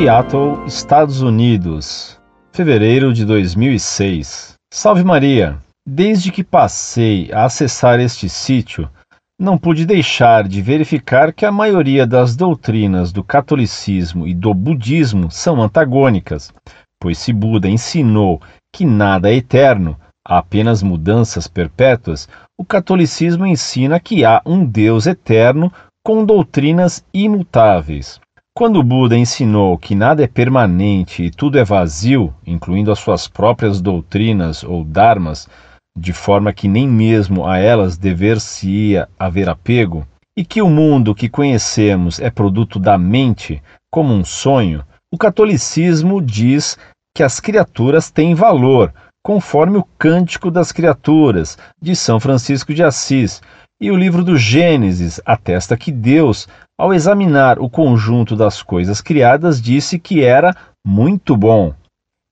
Seattle, Estados Unidos, fevereiro de 2006. Salve Maria! Desde que passei a acessar este sítio, não pude deixar de verificar que a maioria das doutrinas do catolicismo e do budismo são antagônicas, pois se Buda ensinou que nada é eterno, há apenas mudanças perpétuas, o catolicismo ensina que há um Deus eterno com doutrinas imutáveis. Quando Buda ensinou que nada é permanente e tudo é vazio, incluindo as suas próprias doutrinas ou dharmas, de forma que nem mesmo a elas dever-se-ia haver apego, e que o mundo que conhecemos é produto da mente, como um sonho, o catolicismo diz que as criaturas têm valor, conforme o Cântico das Criaturas, de São Francisco de Assis, e o livro do Gênesis atesta que Deus, ao examinar o conjunto das coisas criadas, disse que era muito bom.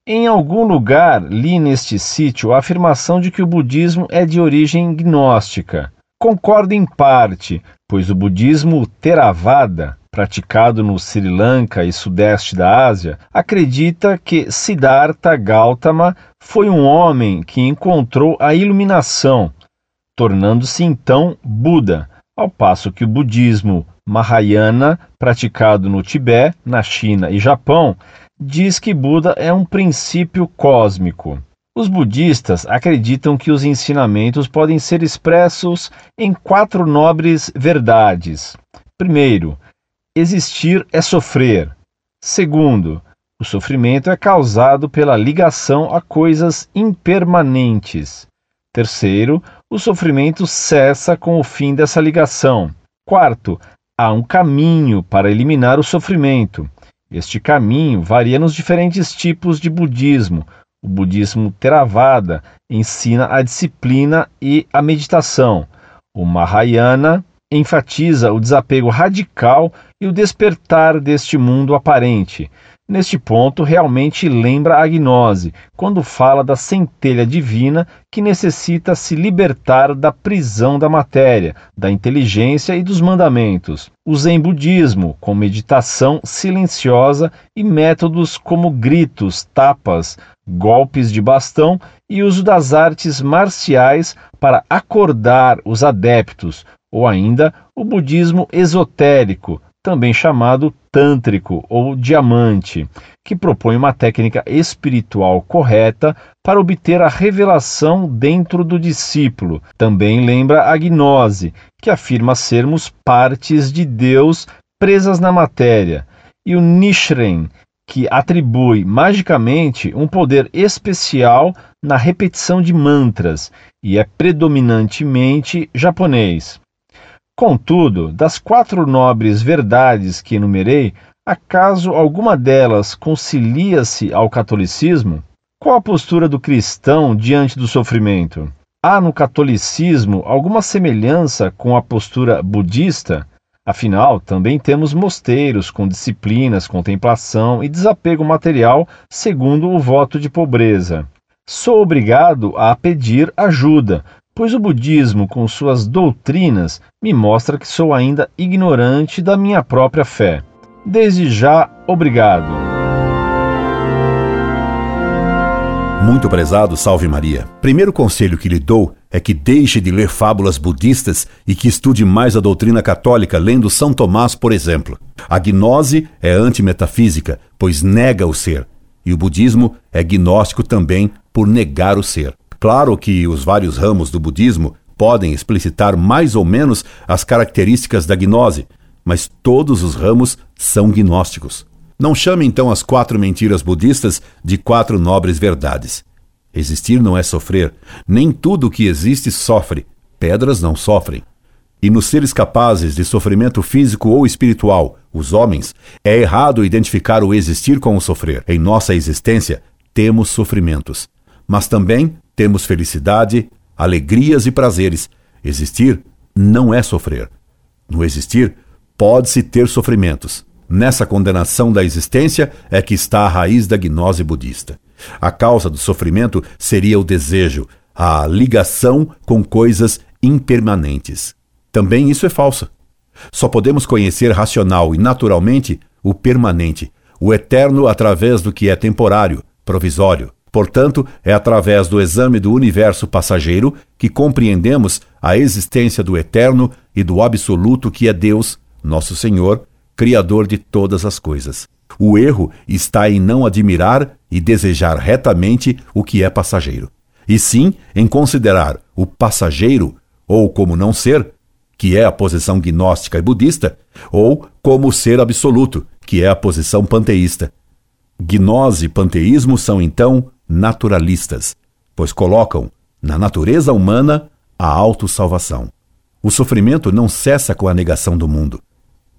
Em algum lugar li neste sítio a afirmação de que o budismo é de origem gnóstica. Concordo em parte, pois o budismo Theravada, praticado no Sri Lanka e sudeste da Ásia, acredita que Siddhartha Gautama foi um homem que encontrou a iluminação, tornando-se então Buda, ao passo que o budismo Mahayana, praticado no Tibete, na China e Japão, diz que Buda é um princípio cósmico. Os budistas acreditam que os ensinamentos podem ser expressos em quatro nobres verdades. Primeiro, existir é sofrer. Segundo, o sofrimento é causado pela ligação a coisas impermanentes. Terceiro, o sofrimento cessa com o fim dessa ligação. Quarto, há um caminho para eliminar o sofrimento. Este caminho varia nos diferentes tipos de budismo. O budismo Theravada ensina a disciplina e a meditação. O Mahayana enfatiza o desapego radical e o despertar deste mundo aparente. Neste ponto, realmente lembra a gnose, quando fala da centelha divina que necessita se libertar da prisão da matéria, da inteligência e dos mandamentos. O Zen budismo, com meditação silenciosa e métodos como gritos, tapas, golpes de bastão e uso das artes marciais para acordar os adeptos, ou ainda o budismo esotérico, também chamado tântrico ou diamante, que propõe uma técnica espiritual correta para obter a revelação dentro do discípulo. Também lembra a gnose, que afirma sermos partes de Deus presas na matéria, e o Nichiren, que atribui magicamente um poder especial na repetição de mantras e é predominantemente japonês. Contudo, das quatro nobres verdades que enumerei, acaso alguma delas concilia-se ao catolicismo? Qual a postura do cristão diante do sofrimento? Há no catolicismo alguma semelhança com a postura budista? Afinal, também temos mosteiros com disciplinas, contemplação e desapego material, segundo o voto de pobreza. Sou obrigado a pedir ajuda, pois o budismo, com suas doutrinas, me mostra que sou ainda ignorante da minha própria fé. Desde já, obrigado. Muito prezado, salve Maria. Primeiro conselho que lhe dou é que deixe de ler fábulas budistas e que estude mais a doutrina católica, lendo São Tomás, por exemplo. A gnose é antimetafísica, pois nega o ser, e o budismo é gnóstico também por negar o ser. Claro que os vários ramos do budismo podem explicitar mais ou menos as características da gnose, mas todos os ramos são gnósticos. Não chame então as quatro mentiras budistas de quatro nobres verdades. Existir não é sofrer, nem tudo o que existe sofre, pedras não sofrem. E nos seres capazes de sofrimento físico ou espiritual, os homens, é errado identificar o existir com o sofrer. Em nossa existência, temos sofrimentos, mas também temos felicidade, alegrias e prazeres. Existir não é sofrer. No existir, pode-se ter sofrimentos. Nessa condenação da existência é que está a raiz da gnose budista. A causa do sofrimento seria o desejo, a ligação com coisas impermanentes. Também isso é falso. Só podemos conhecer racional e naturalmente o permanente, o eterno através do que é temporário, provisório. Portanto, é através do exame do universo passageiro que compreendemos a existência do eterno e do absoluto que é Deus, nosso Senhor, Criador de todas as coisas. O erro está em não admirar e desejar retamente o que é passageiro, e sim em considerar o passageiro, ou como não ser, que é a posição gnóstica e budista, ou como ser absoluto, que é a posição panteísta. Gnose e panteísmo são então naturalistas, pois colocam na natureza humana a autossalvação. O sofrimento não cessa com a negação do mundo,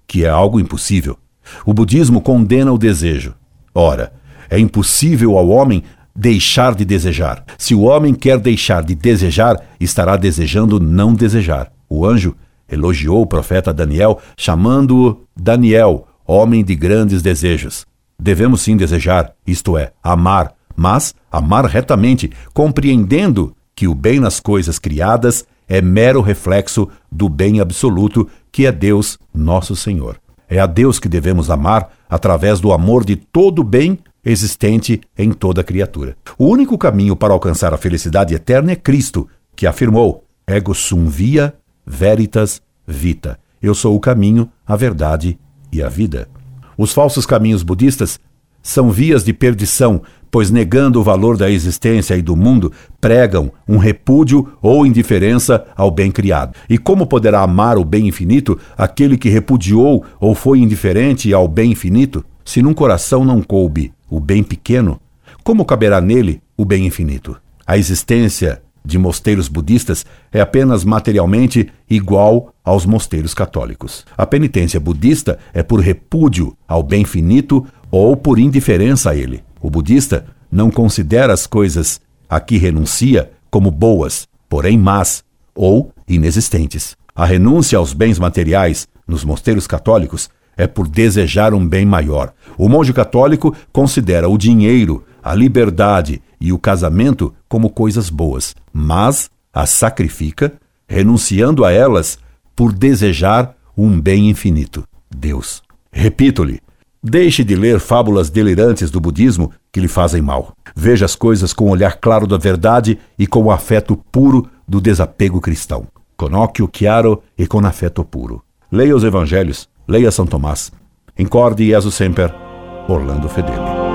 que é algo impossível. O budismo condena o desejo. Ora, é impossível ao homem deixar de desejar. Se o homem quer deixar de desejar, estará desejando não desejar. O anjo elogiou o profeta Daniel, chamando-o Daniel, homem de grandes desejos. Devemos sim desejar, isto é, amar, mas amar retamente, compreendendo que o bem nas coisas criadas é mero reflexo do bem absoluto que é Deus, nosso Senhor. É a Deus que devemos amar através do amor de todo o bem existente em toda criatura. O único caminho para alcançar a felicidade eterna é Cristo, que afirmou: Ego sum via veritas vita. Eu sou o caminho, a verdade e a vida. Os falsos caminhos budistas são vias de perdição, pois negando o valor da existência e do mundo, pregam um repúdio ou indiferença ao bem criado. E como poderá amar o bem infinito aquele que repudiou ou foi indiferente ao bem infinito? Se num coração não coube o bem pequeno, como caberá nele o bem infinito? A existência de mosteiros budistas é apenas materialmente igual aos mosteiros católicos. A penitência budista é por repúdio ao bem finito ou por indiferença a ele. O budista não considera as coisas a que renuncia como boas, porém más ou inexistentes. A renúncia aos bens materiais nos mosteiros católicos é por desejar um bem maior. O monge católico considera o dinheiro, a liberdade e o casamento como coisas boas, mas as sacrifica, renunciando a elas por desejar um bem infinito, Deus. Repito-lhe, deixe de ler fábulas delirantes do budismo que lhe fazem mal. Veja as coisas com o olhar claro da verdade e com o afeto puro do desapego cristão. Con occhio chiaro e con afeto puro. Leia os evangelhos, leia São Tomás. Incorde Jesus Semper, Orlando Fedeli.